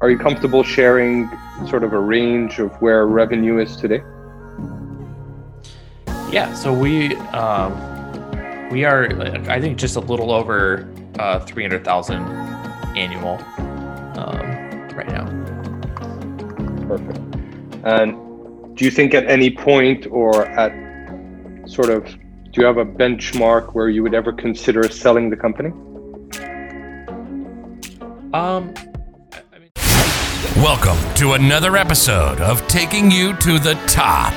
are you comfortable sharing sort of a range of where revenue is today? Yeah, so we um, we are I think just a little over uh, three hundred thousand annual um, right now. Perfect. And do you think at any point or at sort of do you have a benchmark where you would ever consider selling the company? Um, Welcome to another episode of Taking You to the Top.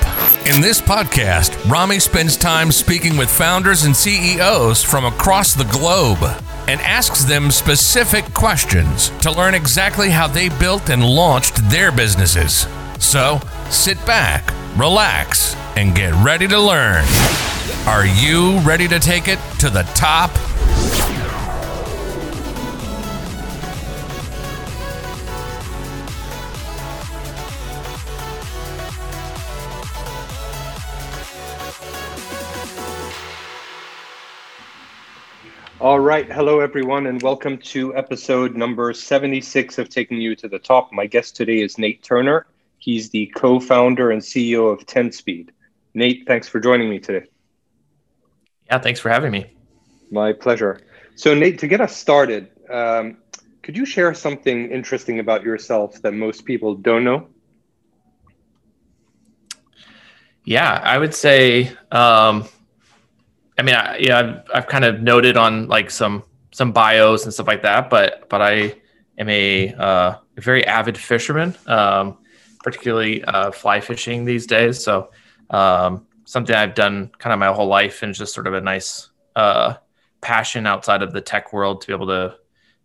In this podcast, Rami spends time speaking with founders and CEOs from across the globe and asks them specific questions to learn exactly how they built and launched their businesses. So sit back, relax, and get ready to learn. Are you ready to take it to the top? All right. Hello, everyone, and welcome to episode number 76 of Taking You to the Top. My guest today is Nate Turner. He's the co founder and CEO of Tenspeed. Nate, thanks for joining me today. Yeah, thanks for having me. My pleasure. So, Nate, to get us started, um, could you share something interesting about yourself that most people don't know? Yeah, I would say um, I mean, I, yeah, I've, I've kind of noted on like some some bios and stuff like that, but but I am a, uh, a very avid fisherman, um, particularly uh, fly fishing these days. So um, something I've done kind of my whole life, and just sort of a nice uh, passion outside of the tech world to be able to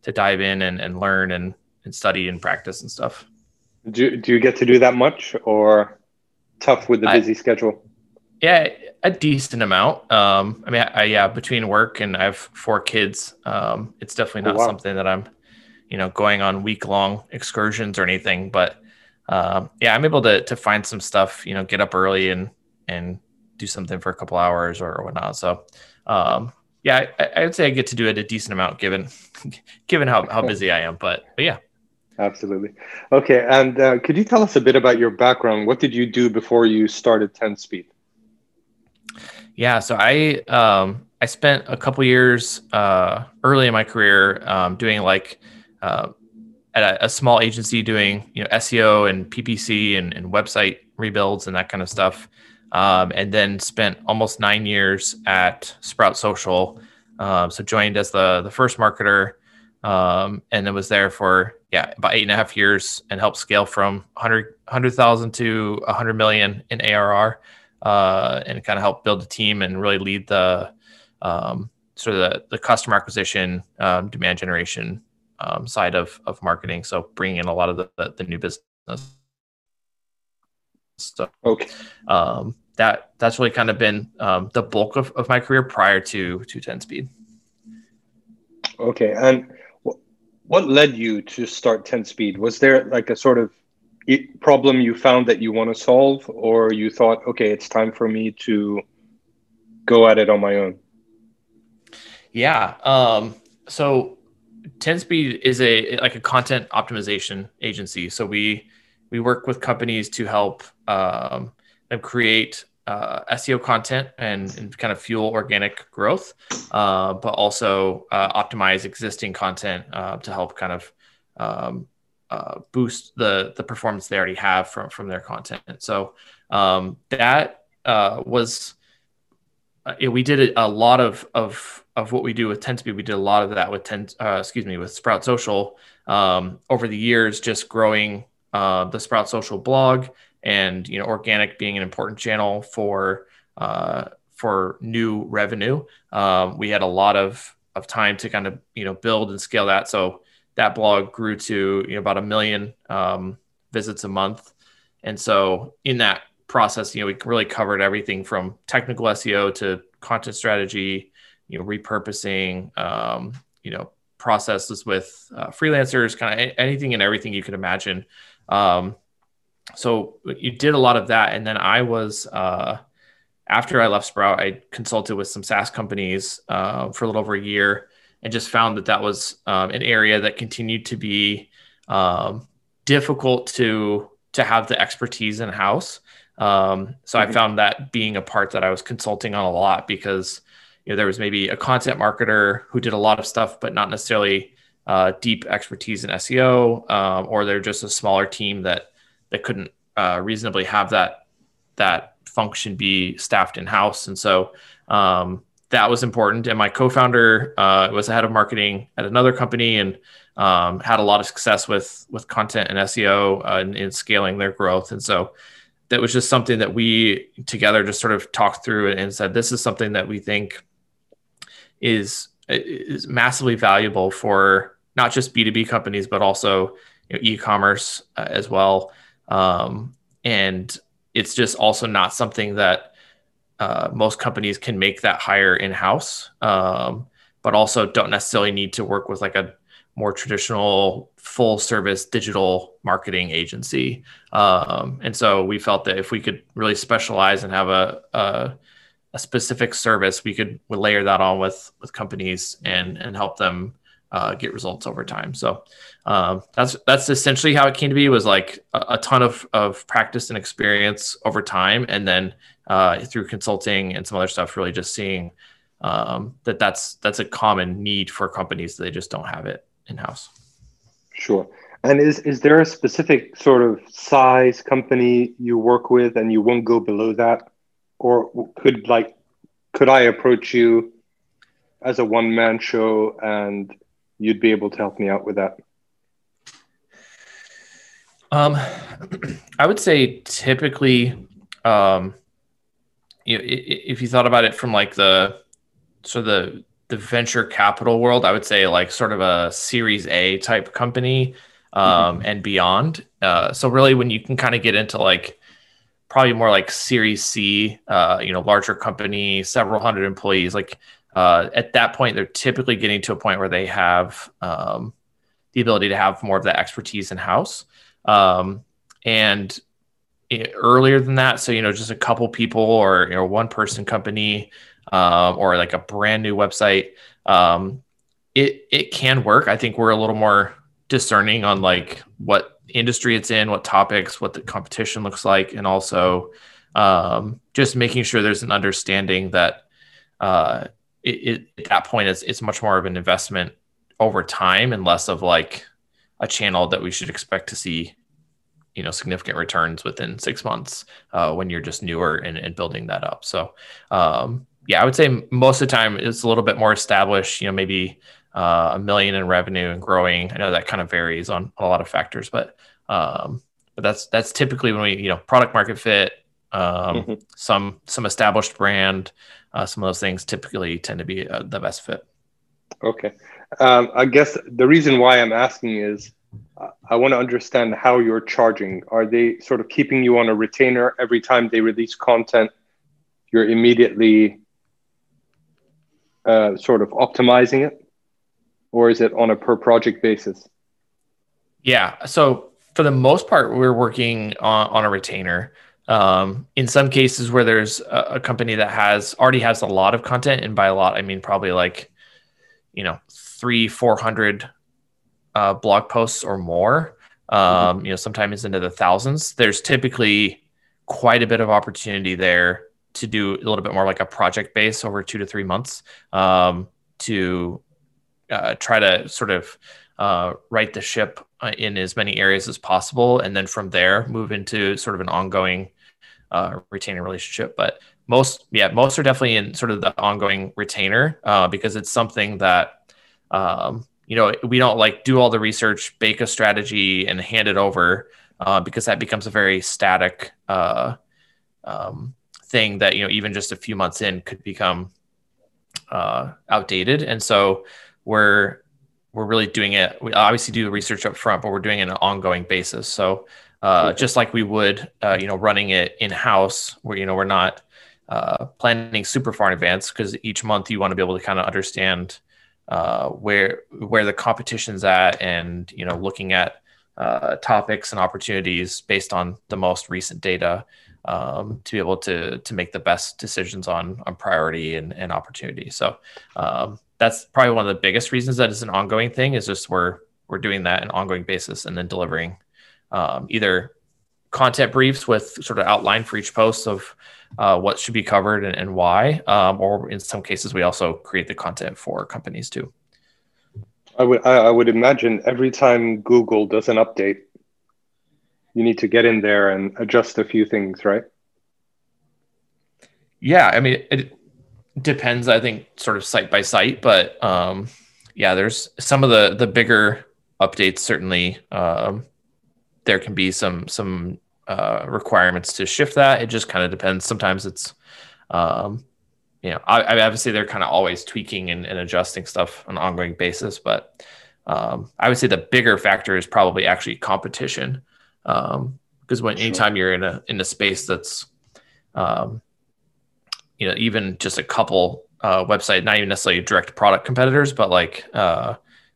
to dive in and, and learn and, and study and practice and stuff. Do, do you get to do that much or tough with the busy I, schedule? Yeah, a decent amount. Um, I mean, I, I, yeah, between work and I have four kids, um, it's definitely oh, not oh, wow. something that I'm, you know, going on week long excursions or anything. But um, yeah, I'm able to to find some stuff. You know, get up early and and do something for a couple hours or whatnot. So um, yeah, I, I, would say I get to do it a decent amount given given how how busy I am. But but yeah. Absolutely. Okay, and uh, could you tell us a bit about your background? What did you do before you started Tenspeed? Yeah, so I um, I spent a couple years uh, early in my career um, doing like uh, at a, a, small agency doing you know SEO and PPC and, and website rebuilds and that kind of stuff, um, and then spent almost nine years at Sprout Social. Um, so joined as the the first marketer, um, and then was there for yeah about eight and a half years and helped scale from 100 100,000 to 100 million in ARR uh, and kind of help build a team and really lead the um, sort of the, the customer acquisition, um, demand generation um, side of, of marketing. So bringing in a lot of the, the, the new business stuff. Okay. Um, that that's really kind of been um, the bulk of, of my career prior to to Tenspeed. Okay. And what led you to start Tenspeed? Was there like a sort of problem you found that you want to solve, or you thought, okay, it's time for me to go at it on my own? Yeah. Um, so Tenspeed is a like a content optimization agency. So we we work with companies to help um, them create uh, SEO content and, and, kind of fuel organic growth, uh, but also uh, optimize existing content uh, to help kind of um, uh, boost the the performance they already have from from their content. So um, that uh, was uh, we did a, lot of of of what we do with Tenspeed. We did a lot of that with 10 uh, excuse me with Sprout Social um, over the years, just growing uh, the Sprout Social blog and you know organic being an important channel for uh, for new revenue. Um, we had a lot of of time to kind of you know build and scale that. So that blog grew to you know, about a million um, visits a month. And so in that process, you know, we really covered everything from technical SEO to content strategy, you know, repurposing, um, you know, processes with uh, freelancers, kind of anything and everything you could imagine. Um, so you did a lot of that. And then I was, uh, after I left Sprout, I consulted with some SaaS companies uh, for a little over a year and just found that that was um, an area that continued to be um, difficult to to have the expertise in house. Um, so mm-hmm. I found that being a part that I was consulting on a lot because you know there was maybe a content marketer who did a lot of stuff, but not necessarily uh, deep expertise in SEO, um, or they're just a smaller team that that couldn't uh, reasonably have that that function be staffed in house. And so um, that was important. And my co-founder uh, was the head of marketing at another company and um, had a lot of success with with content and SEO uh, in, in, scaling their growth. And so that was just something that we together just sort of talked through and said this is something that we think is is massively valuable for not just B2B companies but also you know, e-commerce uh, as well. Um, and it's just also not something that uh, most companies can make that hire in house, um, but also don't necessarily need to work with like a more traditional full service digital marketing agency. Um, and so we felt that if we could really specialize and have a, a, a specific service, we could layer that on with with companies and and help them uh, get results over time. So um, that's that's essentially how it came to be. Was like a, a, ton of of practice and experience over time, and then uh, through consulting and some other stuff, really just seeing um, that that's that's a common need for companies. They just don't have it in house. Sure. And is is there a specific sort of size company you work with, and you won't go below that, or could like could I approach you as a one man show and you'd be able to help me out with that? Um, I would say typically, um, you know, if you thought about it from like the so the the venture capital world, I would say like sort of a Series A type company um, mm-hmm. and beyond. Uh, so really, when you can kind of get into like probably more like Series C, uh, you know, larger company, several hundred employees, like uh, at that point, they're typically getting to a point where they have um, the ability to have more of that expertise in house. Um, and it, earlier than that, so you know, just a couple people or you know, one person company um, or like a brand new website, um, it it can work. I think we're a little more discerning on like what industry it's in, what topics, what the competition looks like, and also um, just making sure there's an understanding that uh, it, it, at that point it's, it's much more of an investment over time and less of like a channel that we should expect to see you know significant returns within six months uh, when you're just newer and, and building that up so um, yeah i would say most of the time it's a little bit more established you know maybe uh, a million in revenue and growing i know that kind of varies on a lot of factors but um, but that's that's typically when we you know product market fit um, mm-hmm. some some established brand uh, some of those things typically tend to be uh, the best fit. Okay. Um, I guess the reason why I'm asking is uh, I want to understand how you're charging. Are they sort of keeping you on a retainer every time they release content? You're immediately uh, sort of optimizing it, or is it on a per project basis? Yeah. So for the most part, we're working on, on a retainer. Um, in some cases where there's a, a, company that has already has a lot of content, and by a lot I mean probably like, you know, three, four hundred uh, blog posts or more. Um, mm-hmm. You know, sometimes into the thousands. There's typically quite a bit of opportunity there to do a little bit more like a project base over two to three months um, to uh, try to sort of uh, right the ship uh, in as many areas as possible, and then from there move into sort of an ongoing uh, retaining relationship. But most, yeah, most are definitely in sort of the ongoing retainer uh, because it's something that, um, you know, we don't like do all the research, bake a strategy, and hand it over uh, because that becomes a very static uh, um, thing that you know even just a few months in could become uh, outdated. And so we're we're really doing it. We obviously do the research up front, but we're doing it on an ongoing basis. So uh, just like we would, uh, you know, running it in house, where you know we're not uh, planning super far in advance because each month you want to be able to kind of understand uh, where where the competition's at, and you know, looking at uh, topics and opportunities based on the most recent data um, to be able to to make the best decisions on on priority and, and opportunity. So um, that's probably one of the biggest reasons that is an ongoing thing is just we're we're doing that on an ongoing basis and then delivering um, either content briefs with sort of outline for each post of uh, what should be covered and, and why, um, or in some cases we also create the content for companies too. I would I would imagine every time Google does an update, you need to get in there and adjust a few things, right? Yeah, I mean it depends. I think sort of site by site, but um, yeah, there's some of the the bigger updates. Certainly, um, there can be some some uh, requirements to shift that. It just kind of depends. Sometimes it's um, you know, I, I obviously they're kind of always tweaking and, and, adjusting stuff on an ongoing basis, but um, I would say the bigger factor is probably actually competition, because um, when sure. anytime you're in a in a space that's, um, you know, even just a couple uh, website, not even necessarily direct product competitors, but like uh,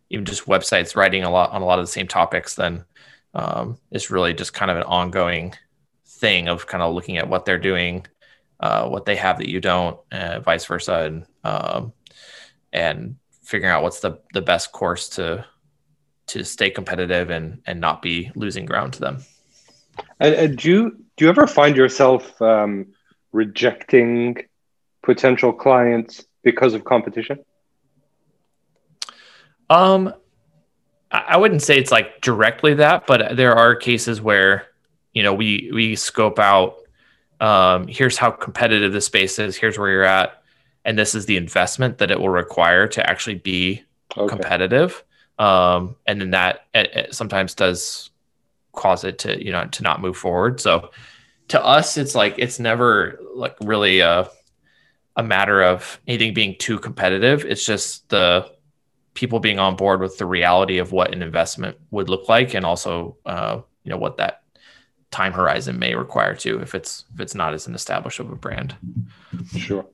even just websites writing a lot on a lot of the same topics, then um, it's really just kind of an ongoing thing of kind of looking at what they're doing uh, what they have that you don't, uh, vice versa, and um, and figuring out what's the the best course to to stay competitive and and not be losing ground to them. And, do you do you ever find yourself um, rejecting potential clients because of competition? Um, I wouldn't say it's like directly that, but there are cases where you know we we scope out um, here's how competitive the space is here's where you're at and this is the investment that it will require to actually be okay. competitive. Um, and then that it, it sometimes does cause it to you know to not move forward. So to us it's like it's never like really a, a matter of anything being too competitive. It's just the people being on board with the reality of what an investment would look like and also uh, you know what that time horizon may require to if it's if it's not as an established of a brand. Sure.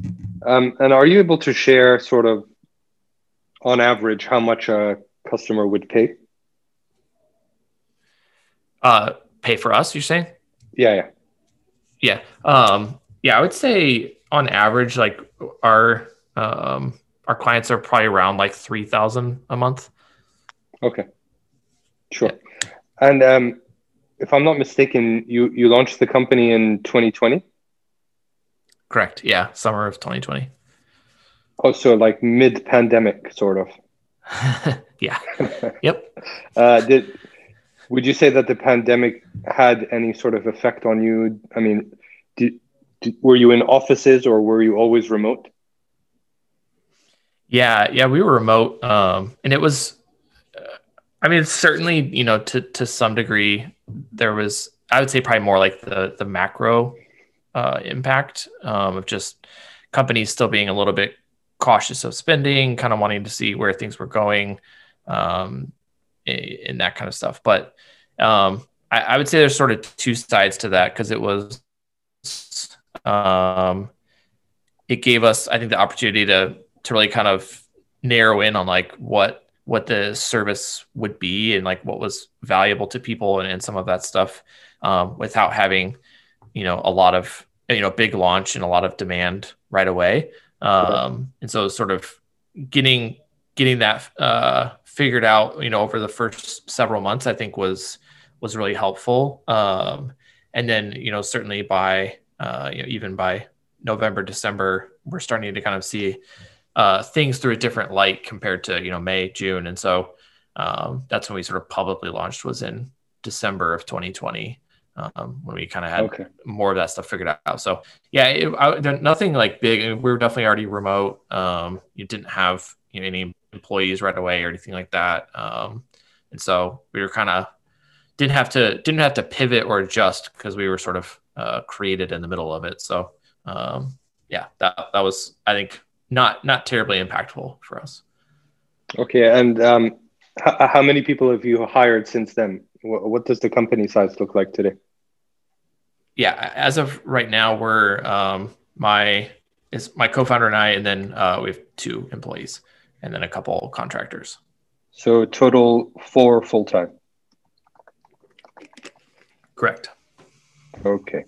Um, and are you able to share sort of on average how much a customer would pay? Uh, pay for us, you're saying? Yeah, yeah. Yeah. Um, yeah, I would say on average, like our um, our clients are probably around like three thousand a month. Okay. Sure. Yeah. And um, if I'm not mistaken, you you launched the company in 2020. Correct. Yeah, summer of 2020. Oh, so like mid-pandemic, sort of. yeah. yep. Uh, did would you say that the pandemic had any sort of effect on you? I mean, did, did, were you in offices or were you always remote? Yeah, yeah, we were remote, um, and it was. Uh, I mean, certainly, you know, to to some degree, there was I would say probably more like the the macro uh, impact um, of just companies still being a little bit cautious of spending, kind of wanting to see where things were going, um, and that kind of stuff. But um, I, I, would say there's sort of two sides to that because it was um, it gave us I think the opportunity to to really kind of narrow in on like what what the service would be and like what was valuable to people and, and some of that stuff um, without having you know a lot of you know big launch and a lot of demand right away. Um, and so sort of getting getting that uh, figured out you know over the first several months i think was was really helpful. Um, and then you know certainly by uh, you know even by november december we're starting to kind of see uh, things through a different light compared to you know May, June, and so um, that's when we sort of publicly launched was in December of 2020 um, when we kind of had okay. more of that stuff figured out. So yeah, it, I, nothing like big. I mean, we were definitely already remote. Um, you didn't have you know, any employees right away or anything like that, um, and so we were kind of didn't have to didn't have to pivot or adjust because we were sort of uh, created in the middle of it. So um, yeah, that that was I think not not terribly impactful for us. Okay, and um, h- how many people have you hired since then? What, what does the company size look like today? Yeah, as of right now, we're um, my is my co-founder and I, and then uh, we have two employees, and then a couple contractors. So total four full time. Correct. Okay.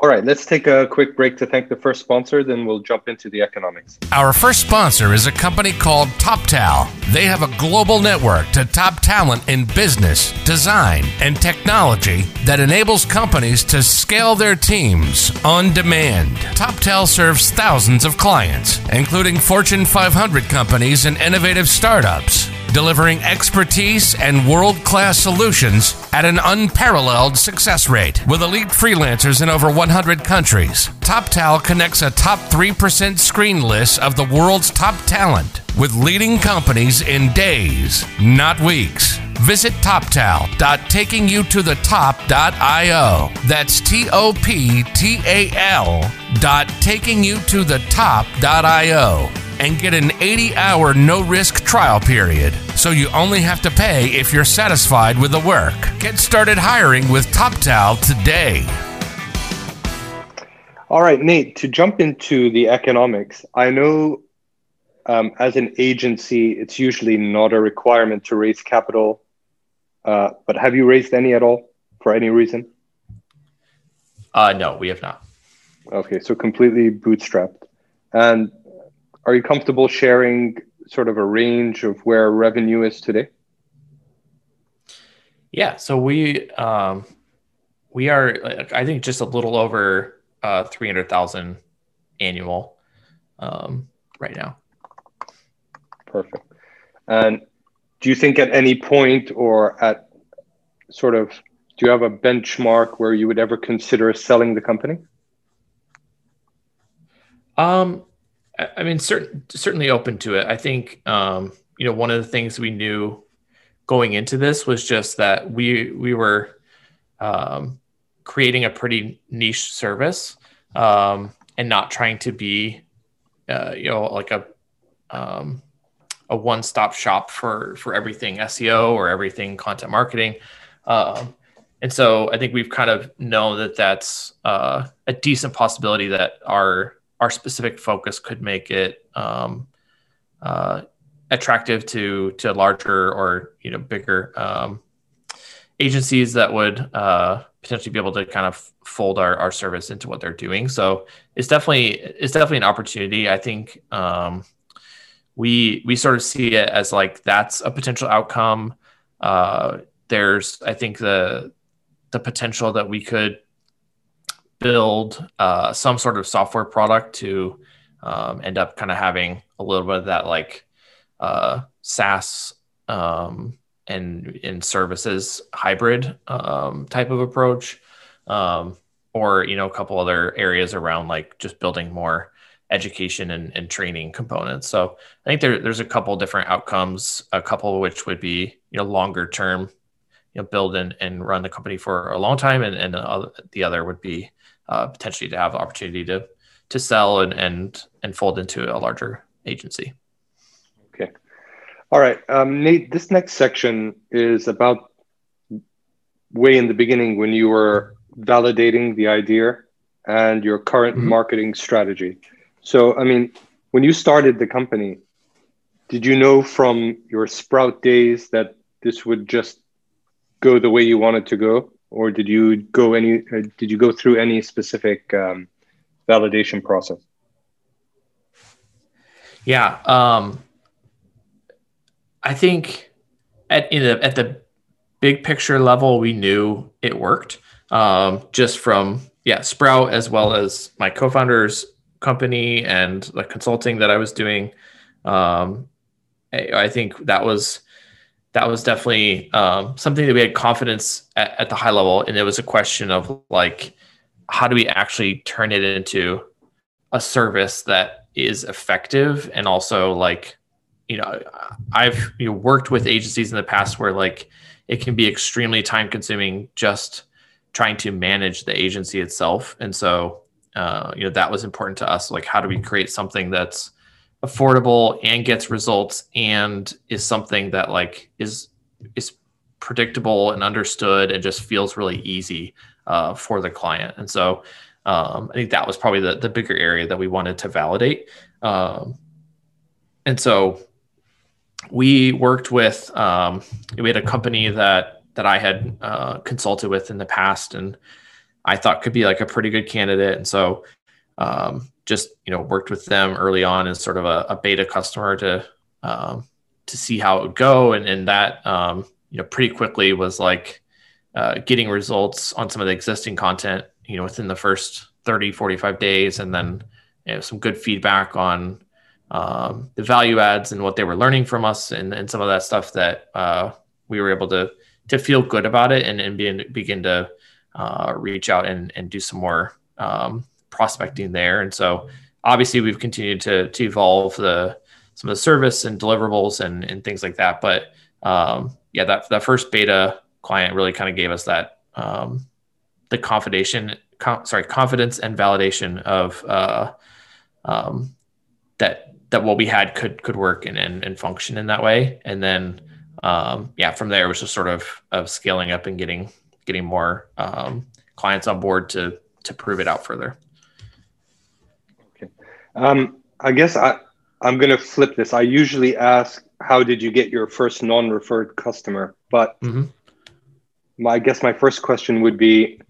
All right, let's take a quick break to thank the first sponsor, then we'll jump into the economics. Our first sponsor is a company called Toptal. They have a global network to top talent in business, design, and technology that enables companies to scale their teams on demand. Toptal serves thousands of clients, including Fortune 500 companies and innovative startups delivering expertise and world class solutions at an unparalleled success rate. With elite freelancers in over 100 countries, Toptal connects a top 3% screen list of the world's top talent with leading companies in days, not weeks. Visit toptal.takingyoutoTheTop.io. That's T O P T A L dot takingyoutoTheTop.io and get an 80 hour no risk trial period. So you only have to pay if you're satisfied with the work. Get started hiring with Toptal today. All right, Nate, to jump into the economics, I know um, as an agency, it's usually not a requirement to raise capital, uh, but have you raised any at all for any reason? Uh, no, we have not. Okay, so completely bootstrapped. And are you comfortable sharing sort of a range of where revenue is today? Yeah, so we um, we are I think just a little over uh, three hundred thousand annual um, right now. Perfect. And do you think at any point or at sort of do you have a benchmark where you would ever consider selling the company? Um, I mean, certain, certainly open to it. I think, um, you know, one of the things we knew going into this was just that we we were um, creating a pretty niche service um, and not trying to be, uh, you know, like a um, a one stop shop for for everything SEO or everything content marketing. Um, and so I think we've kind of known that that's uh, a decent possibility that our our specific focus could make it um, uh, attractive to to larger or you know bigger um, agencies that would uh, potentially be able to kind of fold our, our service into what they're doing. So it's definitely it's definitely an opportunity. I think um, we we sort of see it as like that's a potential outcome. Uh, there's I think the the potential that we could build uh, some sort of software product to um, end up kind of having a little bit of that like uh, SaaS um, and in services hybrid um, type of approach, um, or you know a couple other areas around like just building more education and, and training components. So I think there, there's a couple different outcomes, a couple of which would be you know longer term, you know build and, and run the company for a long time, and, and the other would be uh, potentially to have the opportunity to to sell and and and fold into a larger agency. Okay, all right, um, Nate. This next section is about way in the beginning when you were validating the idea and your current mm-hmm. marketing strategy. So, I mean, when you started the company, did you know from your Sprout days that this would just go the way you wanted to go? Or did you go any? Uh, did you go through any specific um, validation process? Yeah, um, I think at in the, at the big picture level, we knew it worked. Um, just from yeah, Sprout as well as my co-founder's company and the consulting that I was doing. Um, I, I think that was that was definitely um, something that we had confidence at, at, the high level, and it was a question of like, how do we actually turn it into a service that is effective? And also like, you know, I've you know, worked with agencies in the past where like it can be extremely time consuming just trying to manage the agency itself, and so uh, you know that was important to us. Like, how do we create something that's affordable and gets results and is something that like is is predictable and understood and just feels really easy uh, for the client. And so um, I think that was probably the, the bigger area that we wanted to validate. Um, and so we worked with um, we had a company that that I had uh, consulted with in the past, and I thought could be like a pretty good candidate. And so um, just you know worked with them early on as sort of a, a beta customer to um, to see how it would go, and, and that um, you know pretty quickly was like uh, getting results on some of the existing content you know within the first 30 45 days. And then you know, some good feedback on um, the value adds and what they were learning from us and, and some of that stuff that uh, we were able to to feel good about it and, and begin, begin to uh, reach out and, and do some more um, prospecting there. And so obviously we've continued to, to evolve the, some of the service and deliverables and, and things like that. But um, yeah, that, that first beta client really kind of gave us that, um, the confidation, sorry, confidence and validation of, uh, um, that, that what we had could, could work and, and, and function in that way. And then, um, yeah, from there it was just sort of, of scaling up and getting, getting more, um, clients on board to, to prove it out further. Um, I guess I, I'm going to flip this. I usually ask, how did you get your first non-referred customer? But mm-hmm. my, I guess my first question would be,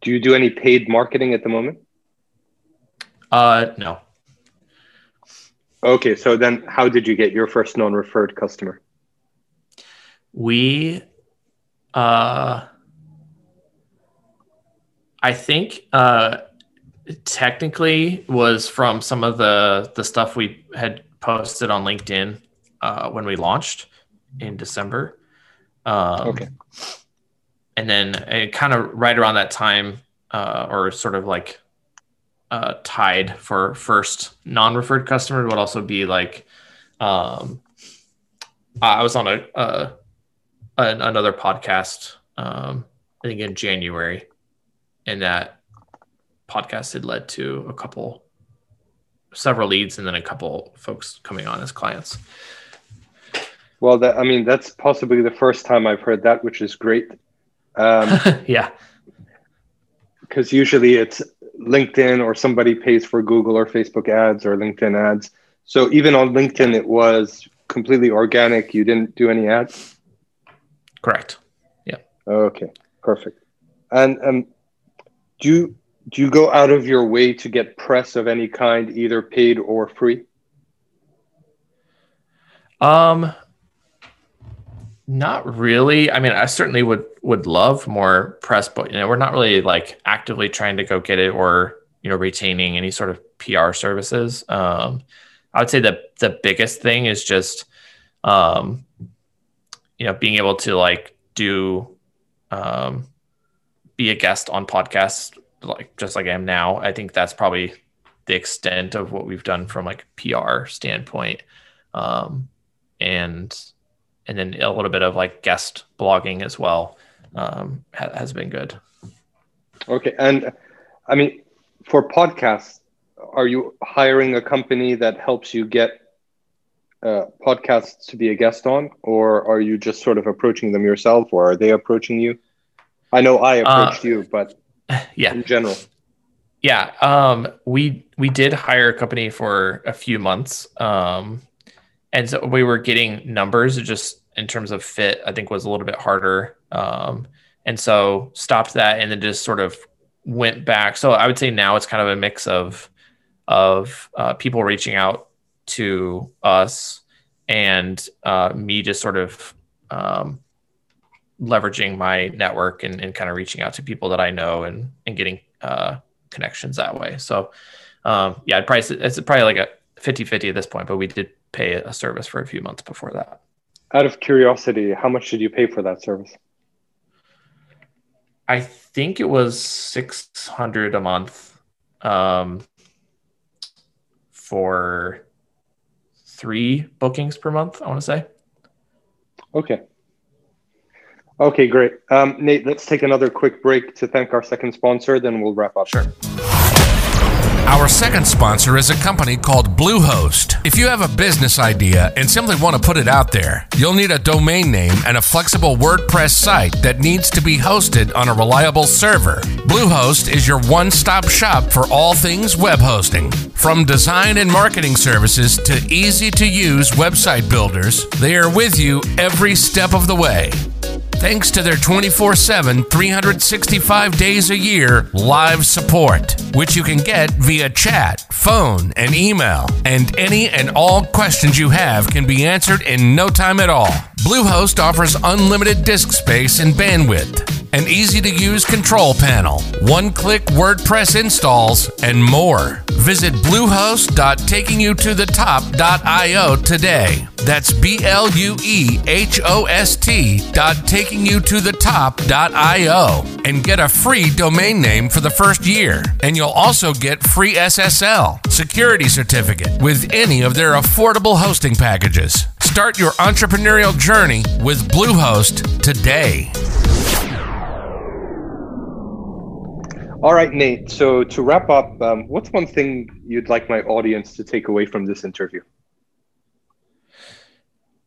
do you do any paid marketing at the moment? Uh, no. Okay, so then how did you get your first non-referred customer? We, uh, I think, uh, technically was from some of the the stuff we had posted on LinkedIn uh, when we launched in December. Um, okay. And then it kind of right around that time, uh, or sort of like uh, tied for first non-referred customer would also be like, um, I was on a, a another podcast, um, I think in January, and that podcast had led to a couple, several leads, and then a couple folks coming on as clients. Well, that I mean, that's possibly the first time I've heard that, which is great. Um, yeah, because usually it's LinkedIn or somebody pays for Google or Facebook ads or LinkedIn ads. So even on LinkedIn, it was completely organic. You didn't do any ads. Correct. Yeah. Okay. Perfect. And um, do you do you go out of your way to get press of any kind, either paid or free? Um, not really. I mean, I certainly would would love more press, but you know, we're not really like actively trying to go get it or you know retaining any sort of PR services. Um, I would say that the biggest thing is just um, you know being able to like do um, be a guest on podcasts like just like I am now. I think that's probably the extent of what we've done from like PR standpoint. Um, and and then a little bit of like guest blogging as well um, ha- has been good. Okay, and I mean, for podcasts, are you hiring a company that helps you get uh, podcasts to be a guest on, or are you just sort of approaching them yourself, or are they approaching you? I know I approached uh, you, but yeah. In general. Yeah um we we did hire a company for a few months um and so we were getting numbers just in terms of fit i think was a little bit harder um and so stopped that and then just sort of went back. So i would say now it's kind of a mix of of uh, people reaching out to us and uh, me just sort of um, leveraging my network and, and kind of reaching out to people that I know and, and getting uh, connections that way. So, um, yeah, I'd probably, it's probably like a 50 50 at this point, but we did pay a service for a few months before that. Out of curiosity, how much did you pay for that service? I think it was 600 a month um, for three bookings per month, I want to say. Okay. Okay, great. Um, Nate, let's take another quick break to thank our second sponsor, then we'll wrap up. Sure. Our second sponsor is a company called Bluehost. If you have a business idea and simply want to put it out there, you'll need a domain name and a flexible WordPress site that needs to be hosted on a reliable server. Bluehost is your one stop shop for all things web hosting. From design and marketing services to easy to use website builders, they are with you every step of the way. Thanks to their 24 7, 365 days a year live support, which you can get via chat, phone, and email. And any and all questions you have can be answered in no time at all. Bluehost offers unlimited disk space and bandwidth, an easy to use control panel, one click WordPress installs, and more. Visit bluehost.takingyoutoThetop.io today. That's B L U E H O S T dot takingyoutoThetop.io and get a free domain name for the first year. And you'll also get free SSL, security certificate, with any of their affordable hosting packages. Start your entrepreneurial journey with Bluehost today. All right, Nate. So to wrap up, um, what's one thing you'd like my audience to take away from this interview?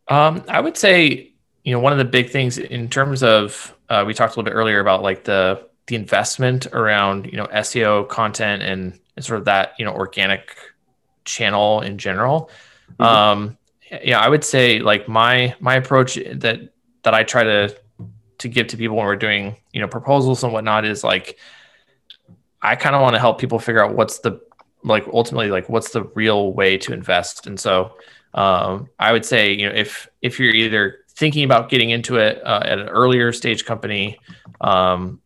Um, I would say, you know, one of the big things in terms of uh, we talked a little bit earlier about like the the investment around you know SEO content and, and sort of that you know organic channel in general. Mm-hmm. Um, yeah, I would say like my my approach that that I try to to give to people when we're doing you know proposals and whatnot is like I kind of want to help people figure out what's the like ultimately like what's the real way to invest and so um, I would say, you know, if if you're either thinking about getting into it uh, at an earlier stage company, um,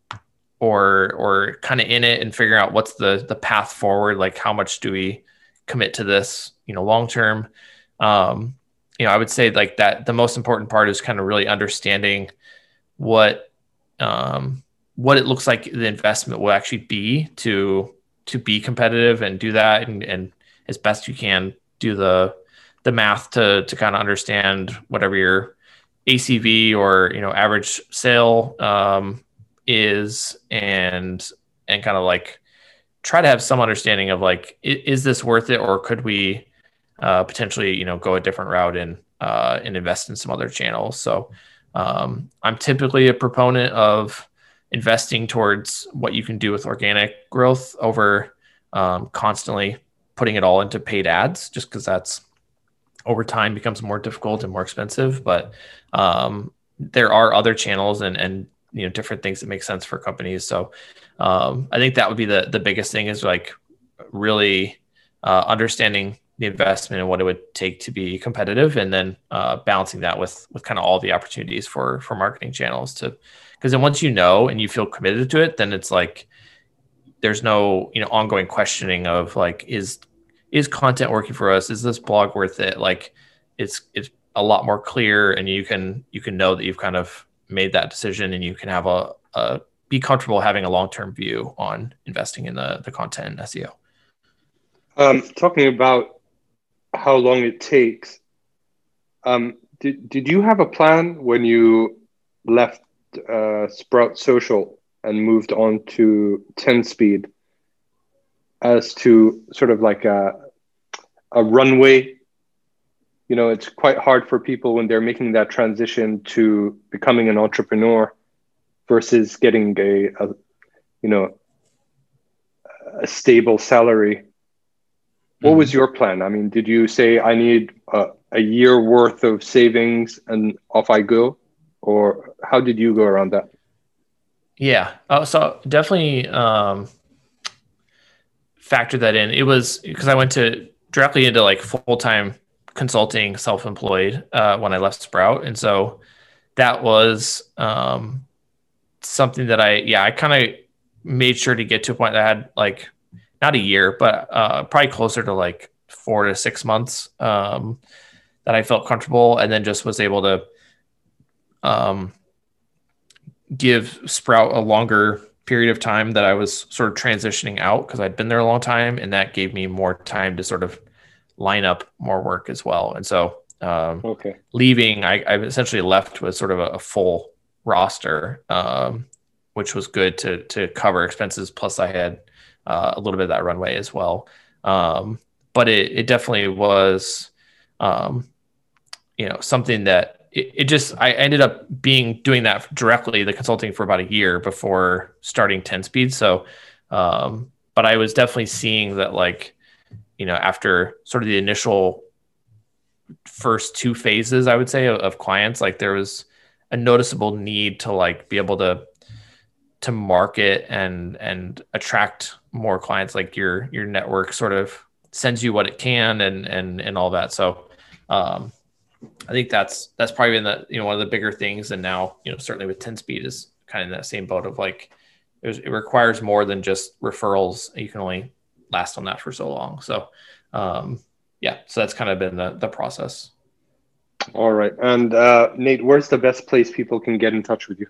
or or kind of in it and figuring out what's the the path forward, like how much do we commit to this, you know, long term. Um, you know, I would say like that. The most important part is kind of really understanding what um, what it looks like the investment will actually be to to be competitive and do that and, and as best you can do the the math to to kind of understand whatever your ACV or you know average sale um, is, and and kind of like try to have some understanding of like is, is this worth it or could we uh, potentially you know go a different route and uh, and invest in some other channels. So um, I'm typically a proponent of investing towards what you can do with organic growth over um, constantly putting it all into paid ads, just because that's over time becomes more difficult and more expensive. But um, there are other channels and and you know different things that make sense for companies. So um, I think that would be the the biggest thing is like really uh, understanding the investment and what it would take to be competitive, and then uh, balancing that with with kind of all the opportunities for for marketing channels to because then once you know and you feel committed to it, then it's like there's no you know ongoing questioning of like is is content working for us? Is this blog worth it? Like it's it's a lot more clear and you can you can know that you've kind of made that decision and you can have a, a be comfortable having a long-term view on investing in the the content and SEO. Um, talking about how long it takes, um, did, did you have a plan when you left uh, Sprout Social and moved on to Tenspeed as to sort of like a, a runway? You know it's quite hard for people when they're making that transition to becoming an entrepreneur versus getting a, a you know a stable salary what was mm-hmm. your plan i mean did you say i need a, a year worth of savings and off i go or how did you go around that yeah uh, so definitely um factor that in. It was because I went to directly into like full time consulting, self employed uh, when I left Sprout, and so that was um, something that I yeah I kind of made sure to get to a point that I had like not a year, but uh, probably closer to like four to six months um, that I felt comfortable, and then just was able to um, give Sprout a longer period of time that I was sort of transitioning out because I'd been there a long time, and that gave me more time to sort of line up more work as well. And so, um, okay, leaving, I, I, essentially left with sort of a, a full roster, um, which was good to to cover expenses. Plus, I had uh, a little bit of that runway as well. Um, but it, it definitely was, um, you know, something that it, it, just I ended up being doing that directly the consulting for about a year before starting Tenspeed. So, um, but I was definitely seeing that like, you know, after sort of the initial first two phases, I would say of, of clients, like there was a noticeable need to like be able to to market and and attract more clients like your your network sort of sends you what it can and and and all that. So um i think that's that's probably been the you know one of the bigger things. And now you know certainly with Tenspeed is kind of in that same boat of like it, it requires more than just referrals. You can only last on that for so long. So um yeah so that's kind of been the the process. All right. And uh nate where's the best place people can get in touch with you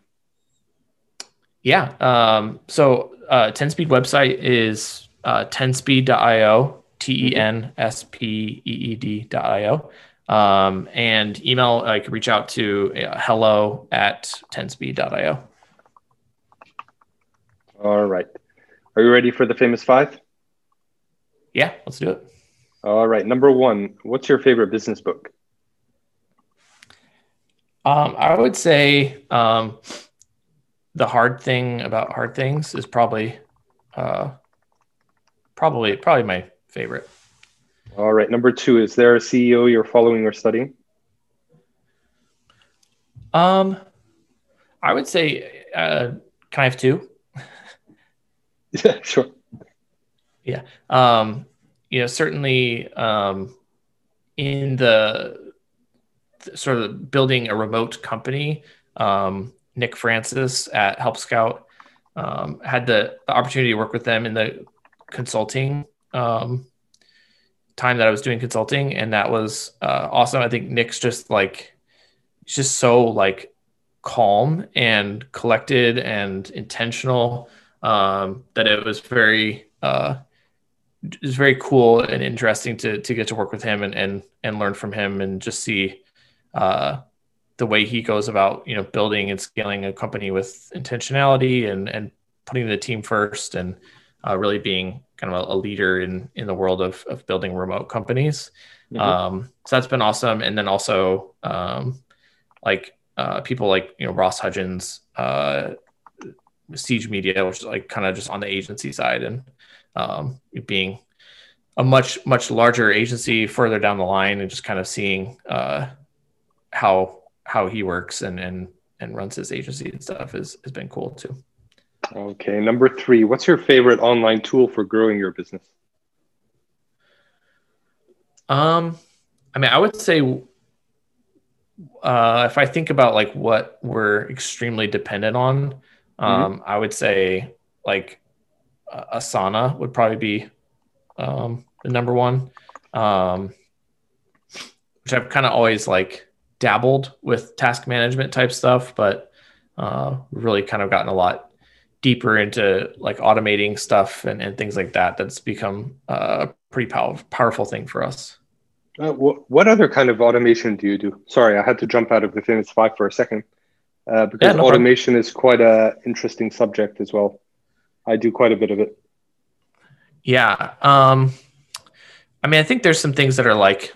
yeah. Um, so uh, Tenspeed website is uh, tenspeed.io, T E N S P E E D.io. Um, and email, I can reach out to uh, hello at tenspeed.io. All right. Are you ready for the famous five? Yeah, let's do it. All right. Number one, what's your favorite business book? Um, I would say um, the hard thing about hard things is probably uh, probably probably my favorite. All right. Number two, is there a CEO you're following or studying? Um, I would say, uh, can I have two? yeah, sure. Yeah. Um, you know, certainly um, in the sort of building a remote company, um, Nick Francis at Help Scout. Um, had the, the, opportunity to work with them in the consulting um, time that I was doing consulting, and that was uh, awesome. I think Nick's just like he's just so like calm and collected and intentional um, that it was very uh, it was very cool and interesting to to get to work with him and and and learn from him and just see uh, the way he goes about you know building and scaling a company with intentionality and and putting the team first and uh, really being kind of a, a, leader in in the world of of building remote companies. Mm-hmm. Um, so that's been awesome. And then also um, like uh, people like you know Ross Hudgens, uh, Siege Media, which is like kind of just on the agency side and um, being a much much larger agency further down the line and just kind of seeing uh, how how he works and and and runs his agency and stuff is has been cool too. Okay, number three. What's your favorite online tool for growing your business? Um, I mean, I would say uh, if I think about like what we're extremely dependent on, um, mm-hmm. I would say like uh, Asana would probably be um, the number one, um, which I've kind of always like dabbled with task management type stuff, but uh, really kind of gotten a lot deeper into like automating stuff and, and things like that. That's become a pretty pow- powerful thing for us. Uh, wh- what other kind of automation do you do? Sorry, I had to jump out of the famous five for a second uh, because yeah, no automation problem. is quite a interesting subject as well. I do quite a bit of it. Yeah. Um, I mean, I think there's some things that are like,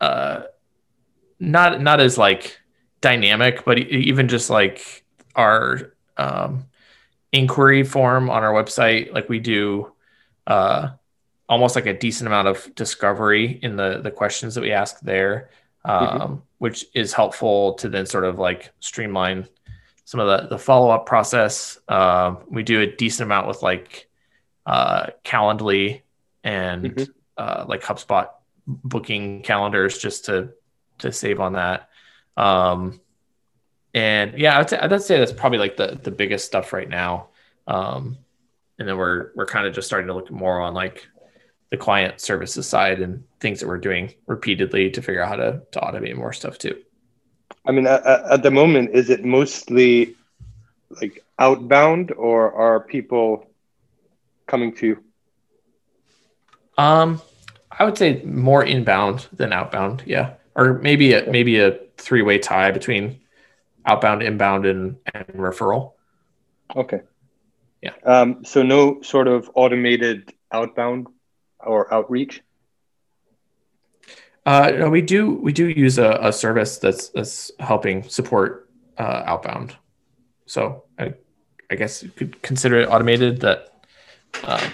uh, not not as like dynamic, but even just like our um, inquiry form on our website, like we do uh, almost like a decent amount of discovery in the the questions that we ask there, um, mm-hmm. which is helpful to then sort of like streamline some of the the follow up process. Uh, we do a decent amount with like uh, Calendly and mm-hmm. uh, like HubSpot booking calendars just to to save on that. Um, and yeah, I'd say, I'd say that's probably like the the biggest stuff right now. Um, and then we're we're kind of just starting to look more on like the client services side and things that we're doing repeatedly to figure out how to to automate more stuff too. I mean, at, at the moment, is it mostly like outbound, or are people coming to you? Um, I would say more inbound than outbound. Yeah or maybe a, maybe a three way tie between outbound, inbound, and, and referral. Okay. Yeah. Um, so no sort of automated outbound or outreach. Uh, no, we do we do use a, a service that's that's helping support uh, outbound. So I, I guess you could consider it automated. That uh,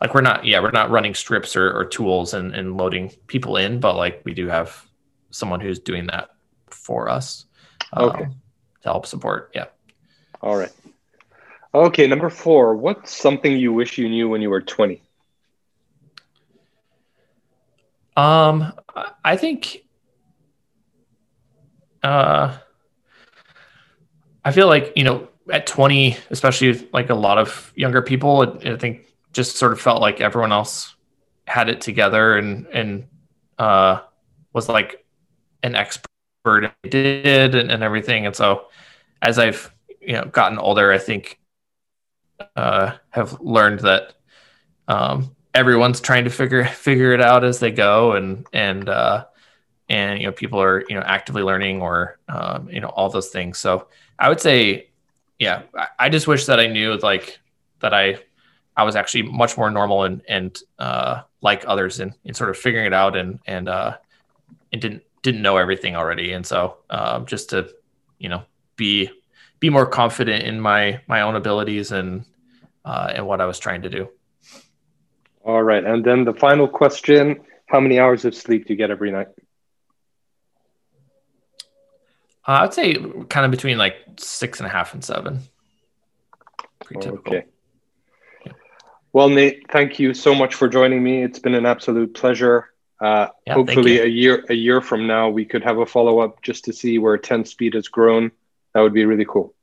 like we're not yeah we're not running scripts or, or tools and, and loading people in, but like we do have someone who's doing that for us. Okay. Um, to help support. Yeah. All right. Okay, number four. What's something you wish you knew when you were 20? Um, I think, uh, I feel like, you know, at 20, especially like a lot of younger people, I think just sort of felt like everyone else had it together and, and, uh, was like an expert did and, and everything. And so as I've, you know, gotten older, I think, uh, have learned that, um, everyone's trying to figure figure it out as they go and and uh and you know people are you know actively learning or um, you know all those things so i would say yeah I, I, just wish that i knew like that i i was actually much more normal and and uh like others in, in sort of figuring it out and and uh and didn't didn't know everything already and so um just to you know be be more confident in my my own abilities and uh and what i was trying to do all right. And then the final question How many hours of sleep do you get every night? Uh, I'd say kind of between like six and a half and seven. Pretty typical. Okay. Well, Nate, thank you so much for joining me. It's been an absolute pleasure. Uh, yeah, hopefully, a year a year from now, we could have a follow up just to see where Tenspeed has grown. That would be really cool.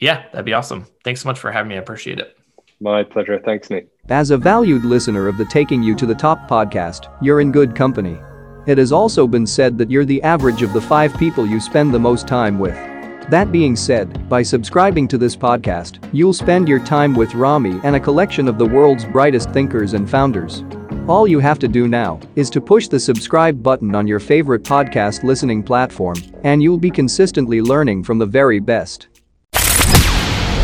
Yeah, that'd be awesome. Thanks so much for having me. I appreciate it. My pleasure. Thanks, Nate. As a valued listener of the Taking You to the Top podcast, you're in good company. It has also been said that you're the average of the five people you spend the most time with. That being said, by subscribing to this podcast, you'll spend your time with Rami and a collection of the world's brightest thinkers and founders. All you have to do now is to push the subscribe button on your favorite podcast listening platform, and you'll be consistently learning from the very best.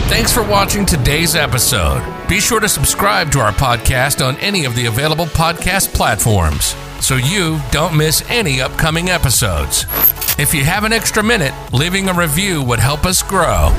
Thanks for watching today's episode. Be sure to subscribe to our podcast on any of the available podcast platforms so you don't miss any upcoming episodes. If you have an extra minute, leaving a review would help us grow.